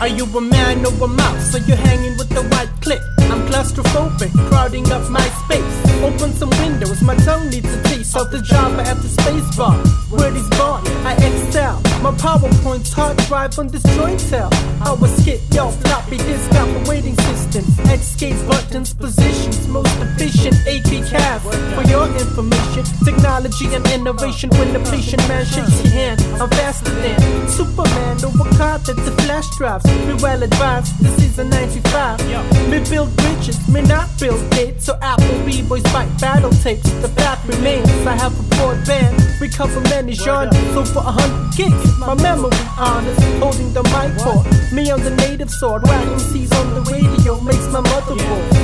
Are you a man or a mouse? Are you hanging with the white click? I'm claustrophobic, crowding up my space. Open some windows, my tongue needs a taste of the Java at the space bar. Word is born, I excel. My PowerPoint's hard drive on this joint cell. I was skip your floppy disk operating systems. Escape buttons, positions, most efficient AP cast. For your information, technology and innovation. When the patient man shakes your hand, I'm faster than Overcard at the flash drives. Be well advised, this is a 95. Me build bridges, me not build gates. So Apple B-boys fight battle tapes. The path remains. I have a broadband, we cover many genres. So for a hundred gigs, my memory honest. Holding the mic for me on the native sword. Whacking C's on the radio makes my mother motherboard.